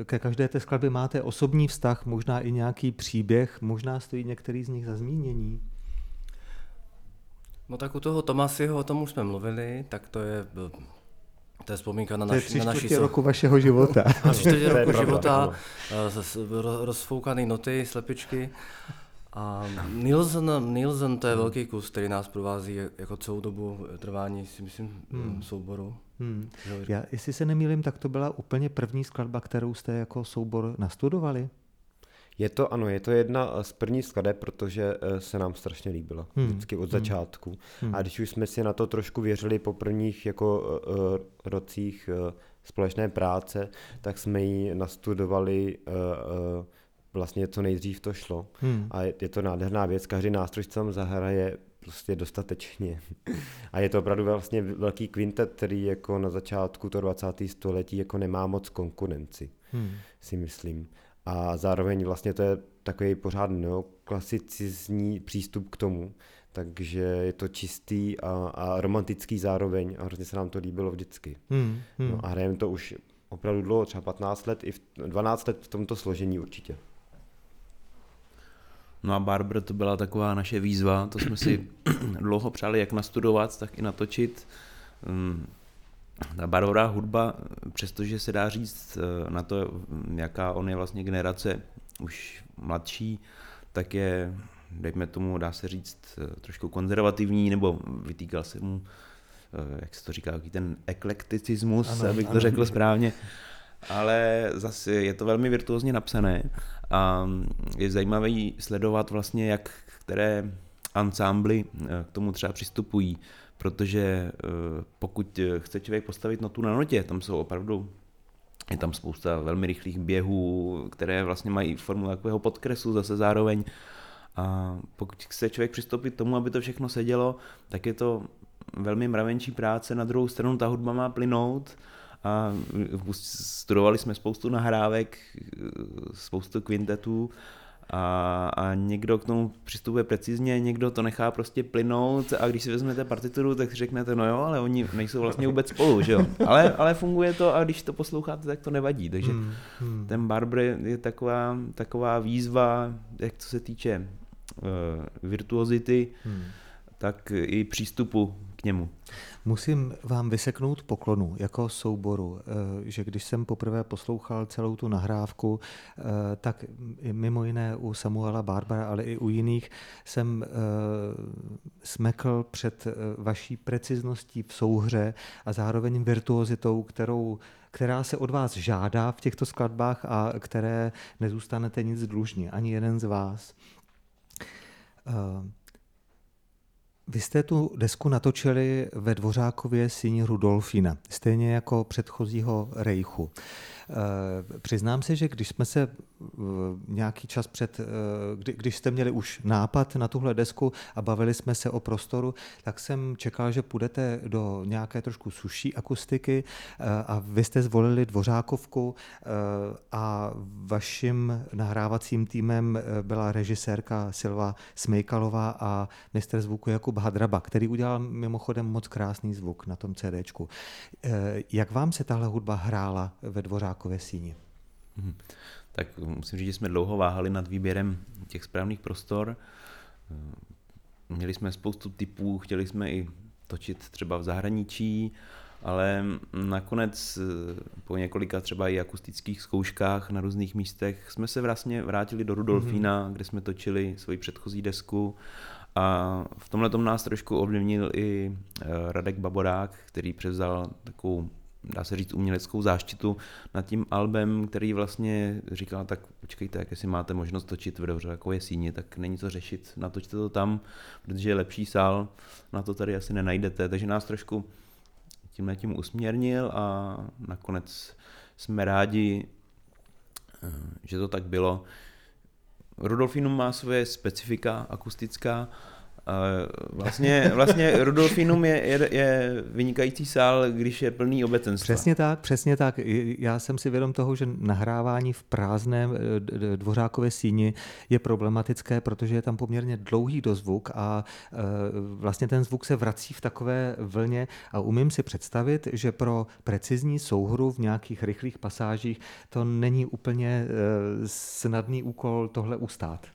eh, ke každé té skladbě máte osobní vztah, možná i nějaký příběh, možná stojí některý z nich za zmínění. No tak u toho Tomasiho, o tom už jsme mluvili, tak to je to je vzpomínka na, naši, na naši roku vašeho života. [laughs] na tři roku života, eh, rozfoukané noty, slepičky. A Nielsen, Nielsen to je velký kus, který nás provází jako celou dobu trvání, si myslím, hmm. souboru. Hmm. Já, jestli se nemýlím, tak to byla úplně první skladba, kterou jste jako soubor nastudovali? Je to, ano, je to jedna z prvních skladeb, protože eh, se nám strašně líbila. Hmm. Vždycky od hmm. začátku. Hmm. A když už jsme si na to trošku věřili po prvních jako uh, rocích uh, společné práce, tak jsme ji nastudovali uh, uh, vlastně co nejdřív to šlo. Hmm. A je, je to nádherná věc, každý nástroj, co tam zahraje, prostě dostatečně. [laughs] A je to opravdu vlastně velký kvintet, který jako na začátku toho 20. století jako nemá moc konkurenci, hmm. si myslím. A zároveň vlastně to je takový pořád neoklasicizní přístup k tomu, takže je to čistý a, a romantický zároveň a hrozně se nám to líbilo vždycky. Hmm, hmm. No a hrajeme to už opravdu dlouho, třeba 15 let, i v, 12 let v tomto složení určitě. No a Barber to byla taková naše výzva, to jsme si [clears throat] dlouho přáli jak nastudovat, tak i natočit. Ta barová hudba, přestože se dá říct eh, na to, jaká on je vlastně generace už mladší, tak je, dejme tomu, dá se říct, eh, trošku konzervativní, nebo vytýkal se mu, eh, jak se to říká, ten eklekticismus, ano, abych ano. to řekl správně ale zase je to velmi virtuózně napsané a je zajímavé sledovat vlastně, jak které ansámbly eh, k tomu třeba přistupují, protože eh, pokud chce člověk postavit notu na notě, tam jsou opravdu je tam spousta velmi rychlých běhů, které vlastně mají formu takového podkresu zase zároveň. A pokud chce člověk přistoupit k tomu, aby to všechno sedělo, tak je to velmi mravenčí práce. Na druhou stranu ta hudba má plynout a studovali jsme spoustu nahrávek, spoustu kvintetů a, a někdo k tomu přistupuje precizně, někdo to nechá prostě plynout a když si vezmete partituru, tak si řeknete, no jo, ale oni nejsou vlastně vůbec spolu, že jo. Ale, ale funguje to a když to posloucháte, tak to nevadí. Takže hmm, hmm. ten Barber je taková, taková výzva, jak co se týče uh, virtuozity, hmm. tak i přístupu němu. Musím vám vyseknout poklonu jako souboru, eh, že když jsem poprvé poslouchal celou tu nahrávku, eh, tak mimo jiné u Samuela Barbara, ale i u jiných jsem eh, smekl před vaší precizností v souhře a zároveň virtuozitou, kterou která se od vás žádá v těchto skladbách a které nezůstanete nic dlužní, ani jeden z vás. Vy jste tu desku natočili ve Dvořákově síni Rudolfína, stejně jako předchozího Rejchu. Eh, přiznám se, že když jsme se nějaký čas před, eh, kdy, když jste měli už nápad na tuhle desku a bavili jsme se o prostoru, tak jsem čekal, že půjdete do nějaké trošku suší akustiky a vy jste zvolili Dvořákovku a vaším nahrávacím týmem byla režisérka Silva Smejkalová a mistr zvuku Jakub Hadraba, který udělal mimochodem moc krásný zvuk na tom CDčku. Jak vám se tahle hudba hrála ve? Dvořákově síni. Hmm. Tak musím říct, že jsme dlouho váhali nad výběrem těch správných prostor. Měli jsme spoustu typů, chtěli jsme i točit třeba v zahraničí, ale nakonec po několika třeba i akustických zkouškách na různých místech jsme se vlastně vrátili do Rudolfína, mm-hmm. kde jsme točili svoji předchozí desku a v tomhle tom nás trošku ovlivnil i eh, Radek Baborák, který převzal takovou dá se říct, uměleckou záštitu nad tím albem, který vlastně říkal, tak počkejte, jak jestli máte možnost točit v dobře jako je síně, tak není co řešit, natočte to tam, protože je lepší sál, na to tady asi nenajdete, takže nás trošku tímhle tím usměrnil a nakonec jsme rádi, eh, že to tak bylo. Rudolfinum má svoje specifika akustická, Vlastně, vlastně Rudolfinum je, je, je vynikající sál, když je plný obecenstva. Přesně tak, přesně tak. Já jsem si vědom toho, že nahrávání v prázdném eh, dvořákové síni je problematické, protože je tam poměrně dlouhý dozvuk a eh, vlastně ten zvuk se vrací v takové vlně a umím si představit, že pro precizní souhru v nějakých rychlých pasážích to není úplně eh, snadný úkol tohle ustát.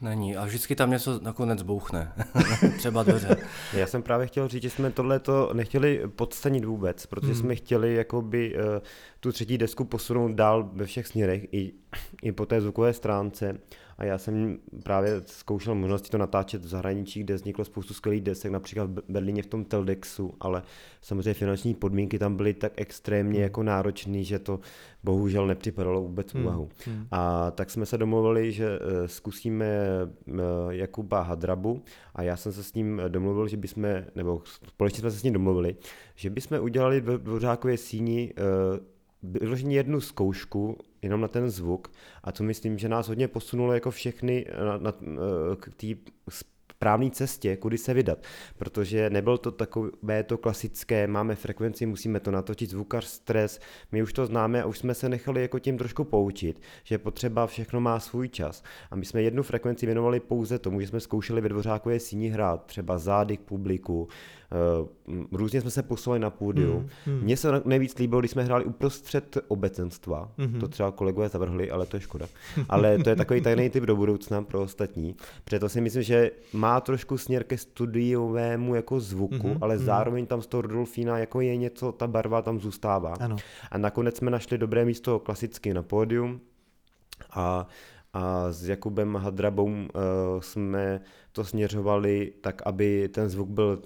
Není. A vždycky tam něco nakonec bouchne. [laughs] Třeba dveře. Já jsem právě chtěl říct, že jsme tohle to nechtěli podcenit vůbec, protože hmm. jsme chtěli jakoby uh, tu třetí desku posunout dál ve všech směrech, i, i po té zvukové stránce. A já jsem právě zkoušel možnosti to natáčet v zahraničí, kde vzniklo spoustu skvělých desek, například v Berlíně v tom Teldexu, ale samozřejmě finanční podmínky tam byly tak extrémně hmm. jako náročné, že to bohužel nepřipadalo vůbec hmm. úvahu. Hmm. A tak jsme se domluvili, že eh, zkusíme eh, Jakuba Hadrabu a já jsem se s ním domluvil, že bychom, nebo společně jsme se s ním domluvili, že bychom udělali v Dvořákově síni eh, vyloženě jednu zkoušku jenom na ten zvuk a to myslím, že nás hodně posunulo jako všechny na, na, k té správné cestě, kudy se vydat, protože nebyl to takové to klasické, máme frekvenci, musíme to natočit, zvukař, stres, my už to známe a už jsme se nechali jako tím trošku poučit, že potřeba všechno má svůj čas. A my jsme jednu frekvenci věnovali pouze tomu, že jsme zkoušeli ve dvořákové síni hrát, třeba zády k publiku, Eh, různě jsme se poslali na pódium. Hmm, hmm. Mně se nejvíc líbilo, když jsme hráli uprostřed obecenstva. Hmm. To třeba kolegové zavrhli, ale to je škoda. Ale to je takový tajný typ do budoucna pro ostatní. Proto si myslím, že má trošku směr ke studiovému jako zvuku, hmm. ale hmm. zároveň tam z toho Rudolfína jako je něco, ta barva tam zůstává. Ano. A nakonec jsme našli dobré místo klasicky na pódium a a s Jakubem Hadrabou uh, jsme to směřovali tak, aby ten zvuk byl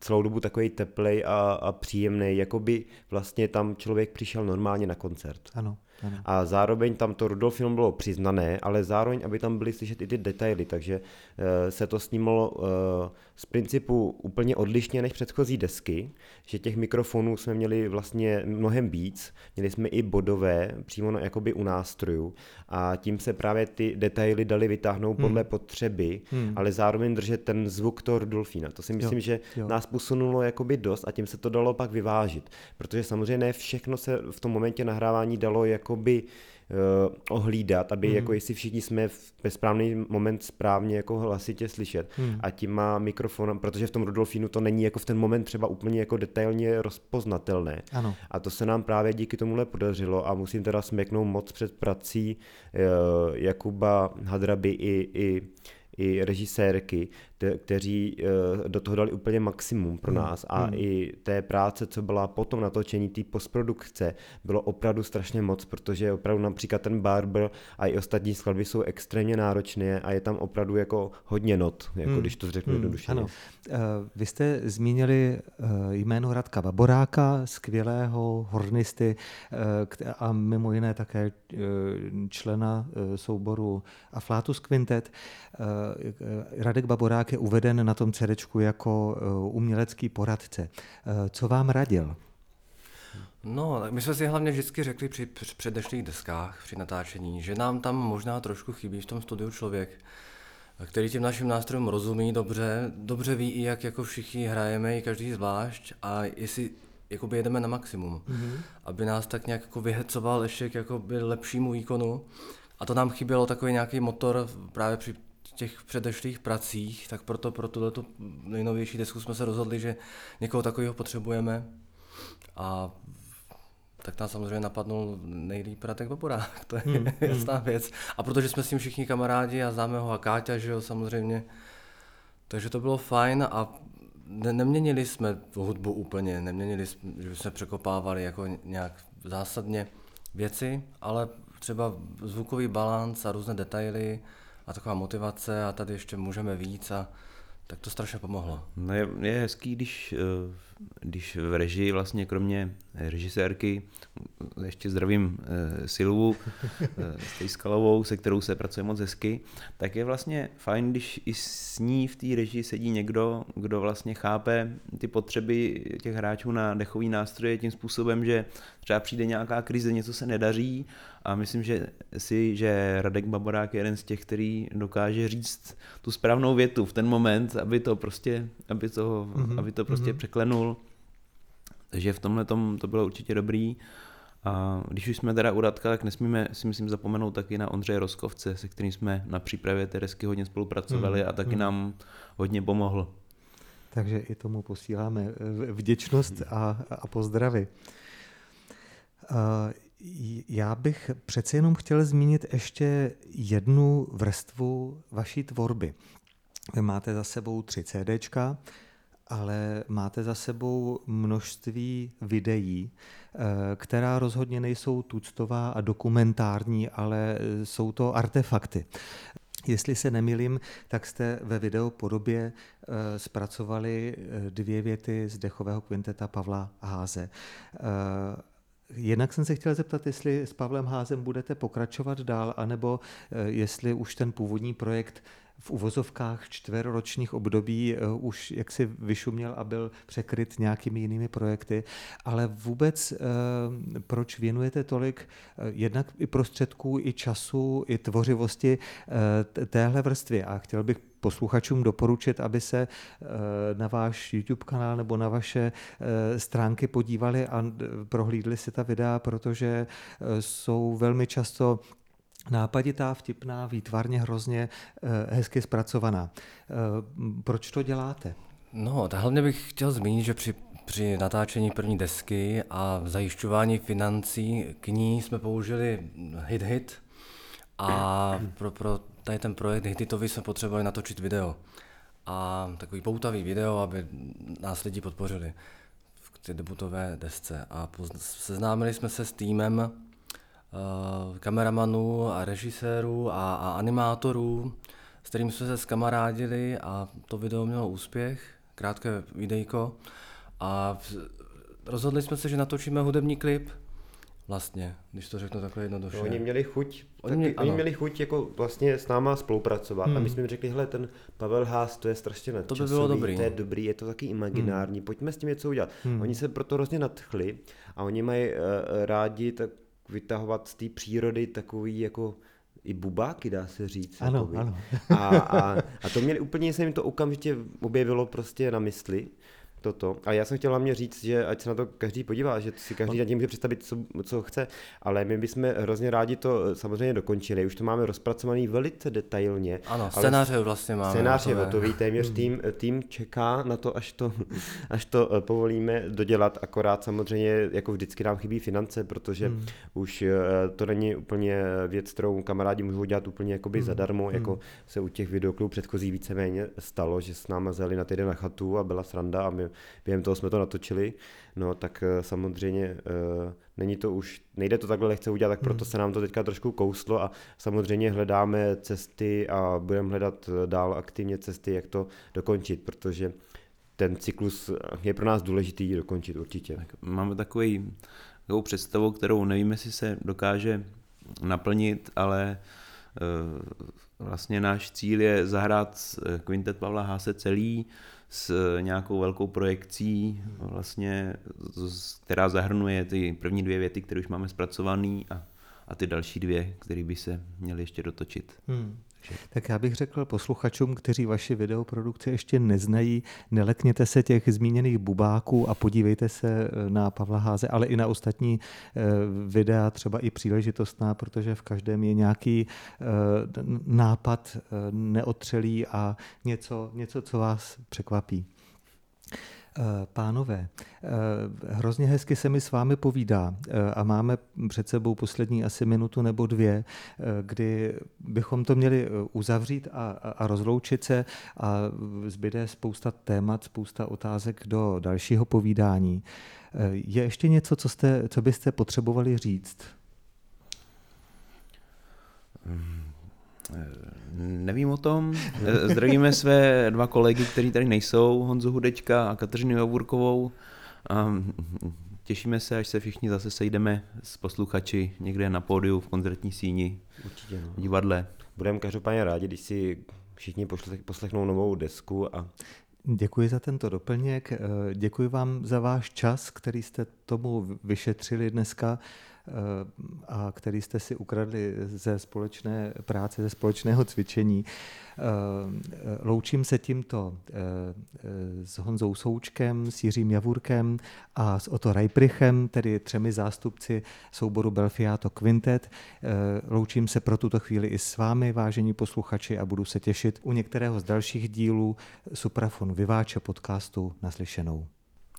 celou dobu takový teplej a, a příjemný, jako by vlastně tam člověk přišel normálně na koncert. Ano. A zároveň tam to Rudolfilm bylo přiznané, ale zároveň, aby tam byly slyšet i ty detaily, takže uh, se to snímalo uh, z principu úplně odlišně než předchozí desky, že těch mikrofonů jsme měli vlastně mnohem víc, měli jsme i bodové přímo na, jakoby u nástrojů a tím se právě ty detaily dali vytáhnout hmm. podle potřeby, hmm. ale zároveň držet ten zvuk toho Rudolfína. To si myslím, jo, že jo. nás posunulo jakoby dost a tím se to dalo pak vyvážit, protože samozřejmě ne všechno se v tom momentě nahrávání dalo jakoby uh, ohlídat, aby mm. jako jestli všichni jsme v, ve správný moment správně jako hlasitě slyšet. Mm. A tím má mikrofon, protože v tom Rudolfínu to není jako v ten moment třeba úplně jako detailně rozpoznatelné. Ano. A to se nám právě díky tomuhle podařilo a musím teda smeknout moc před prací uh, Jakuba Hadraby i, i i režisérky, kteří uh, do toho dali úplně maximum pro hmm, nás a hmm. i té práce, co byla potom natočení té postprodukce, bylo opravdu strašně moc, protože opravdu například ten Barber a i ostatní skladby jsou extrémně náročné a je tam opravdu jako hodně not, jako hmm. když to řeknu hmm. jednoduše. Ano. Uh, vy jste zmínili uh, jméno Radka Baboráka, skvělého hornisty a mimo jiné také člena souboru Aflatus Quintet. Radek Baborák je uveden na tom CD jako uh, umělecký poradce. Uh, co vám radil? No, my jsme si hlavně vždycky řekli při předešlých deskách, při natáčení, že nám tam možná trošku chybí v tom studiu člověk, který těm našim nástrojům rozumí dobře, dobře ví i jak jako všichni hrajeme, i každý zvlášť a jestli jakoby jedeme na maximum, mm-hmm. aby nás tak nějak jako vyhecoval ještě k jakoby lepšímu výkonu. A to nám chybělo takový nějaký motor právě při těch předešlých pracích, tak proto pro tuto nejnovější desku jsme se rozhodli, že někoho takového potřebujeme. A tak tam samozřejmě napadnul nejlíp Radek Baborák, [laughs] to je hmm, hmm. jasná věc. A protože jsme s ním všichni kamarádi a známe ho a Káťa, že jo, samozřejmě. Takže to bylo fajn a ne, neměnili jsme hudbu úplně, neměnili jsme, že jsme překopávali jako nějak zásadně věci, ale třeba zvukový balans a různé detaily a taková motivace a tady ještě můžeme víc a tak to strašně pomohlo. No je, je hezký, když, eh, když v režii vlastně kromě režisérky, ještě zdravím eh, Silvu [laughs] eh, s Tejskalovou, se kterou se pracuje moc hezky, tak je vlastně fajn, když i s ní v té režii sedí někdo, kdo vlastně chápe ty potřeby těch hráčů na dechový nástroje tím způsobem, že třeba přijde nějaká krize, něco se nedaří a myslím, že si, že Radek Baborák je jeden z těch, který dokáže říct tu správnou větu v ten moment, aby to prostě, aby to, mm-hmm. aby to prostě mm-hmm. překlenul. Takže v tomhle tom to bylo určitě dobrý. A když už jsme teda u Radka, tak nesmíme si myslím zapomenout taky na Ondřeje Roskovce, se kterým jsme na přípravě Teresky hodně spolupracovali mm, a taky mm. nám hodně pomohl. Takže i tomu posíláme eh, vděčnost a, a pozdravy. Uh, já bych přece jenom chtěl zmínit ještě jednu vrstvu vaší tvorby. Vy máte za sebou tři CDčka, ale máte za sebou množství videí, eh, která rozhodně nejsou tuctová a dokumentární, ale jsou to artefakty. Jestli se nemilím, tak jste ve videopodobě eh, zpracovali eh, dvě věty z dechového kvinteta Pavla Háze. Jinak jsem se chtěl zeptat, jestli s Pavlem Házem budete pokračovat dál, anebo jestli už ten původní projekt v uvozovkách čtveroročních období uh, už jaksi vyšuměl a byl překryt nějakými jinými projekty, ale vůbec uh, proč věnujete tolik uh, jednak i prostředků, i času, i tvořivosti téhle vrstvě? A chtěl bych posluchačům doporučit, aby se na váš YouTube kanál nebo na vaše stránky podívali a prohlídli si ta videa, protože jsou velmi často nápaditá, vtipná, výtvarně hrozně eh, hezky zpracovaná. Eh, proč to děláte? No, hlavně bych chtěl zmínit, že při, při natáčení první desky a zajišťování financí k ní jsme použili Hit Hit a pro, pro tady ten projekt Hititový jsme potřebovali natočit video. A takový poutavý video, aby nás lidi podpořili v té debutové desce. A seznámili jsme se s týmem kameramanů a režisérů a, a animátorů, s kterými jsme se skamarádili a to video mělo úspěch, krátké videjko a rozhodli jsme se, že natočíme hudební klip, vlastně, když to řeknu takhle jednoduše. No, oni měli chuť, oni, mě, oni měli chuť jako vlastně s náma spolupracovat hmm. a my jsme jim řekli, hele, ten Pavel Haas, to je strašně nadčasový, to by bylo dobrý, to je no. dobrý, je to taky imaginární, hmm. pojďme s tím něco udělat. Hmm. Oni se proto hrozně nadchli a oni mají uh, rádi tak vytahovat z té přírody takový jako i bubáky, dá se říct. Ano, jakoby. ano. A, a, a to měli úplně, se jim to okamžitě objevilo prostě na mysli. Toto. A já jsem chtěl hlavně říct, že ať se na to každý podívá, že si každý nad tím může představit, co, co chce, ale my bychom hrozně rádi to samozřejmě dokončili. Už to máme rozpracovaný velice detailně. Ano, scénáře vlastně máme. Scénář je hotový, téměř hmm. [laughs] tým, tým čeká na to, až to, [laughs] až to eh, povolíme dodělat, akorát samozřejmě jako vždycky nám chybí finance, protože hmm. už eh, to není úplně věc, kterou kamarádi můžou dělat úplně jakoby hmm. zadarmo, hmm. jako se u těch videoklubů předchozí víceméně stalo, že s náma zjeli na týden na chatu a byla sranda a my během toho jsme to natočili, no tak eh, samozřejmě eh, není to už, nejde to takhle lehce udělat, tak proto hmm. se nám to teďka trošku kouslo a samozřejmě hledáme cesty a budeme hledat eh, dál aktivně cesty, jak to dokončit, protože ten cyklus je pro nás důležitý dokončit určitě. Tak máme takový, takovou představu, kterou nevím, jestli se dokáže naplnit, ale vlastně náš cíl je zahrát kvintet Pavla Háse celý, s nějakou velkou projekcí, vlastně, která zahrnuje ty první dvě věty, které už máme zpracované a, a ty další dvě, které by se měly ještě dotočit. Hmm. Tak já bych řekl posluchačům, kteří vaši videoprodukci ještě neznají, nelekněte se těch zmíněných bubáků a podívejte se eh, na Pavla Háze, ale i na ostatní eh, videa, třeba i příležitostná, protože v každém je nějaký eh, nápad neotřelý a něco, něco co vás překvapí. Eh, pánové, eh, hrozně hezky se mi s vámi povídá eh, a máme před sebou poslední asi minutu nebo dvě, kdy bychom to měli uzavřít a, a rozloučit se a zbyde spousta témat, spousta otázek do dalšího povídání. Je ještě něco, co, jste, co byste potřebovali říct? Nevím o tom. [laughs] Zdravíme své dva kolegy, kteří tady nejsou, Honzu Hudečka a Kateřinu Javurkovou. A těšíme se, až se všichni zase sejdeme s posluchači někde na pódiu v koncertní síni, Určitě, no. divadle. Budeme každopádně rádi, když si všichni poslechnou novou desku a Děkuji za tento doplněk. Děkuji vám za váš čas, který jste tomu vyšetřili dneska. Eh, a který jste si ukradli ze společné práce, ze společného cvičení. Eh, loučím se tímto eh, s Honzou Součkem, s Jiřím Javurkem a s Otto Rajprichem, tedy třemi zástupci souboru Belfiato Quintet. Loučím se pro tuto chvíli i s vámi, vážení posluchači, a budu se těšit u některého z dalších dílů Suprafon Vyváče podcastu naslyšenou.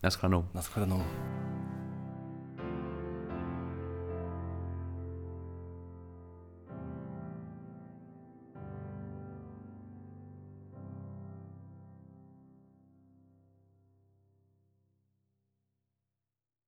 Naschledanou. Naschledanou.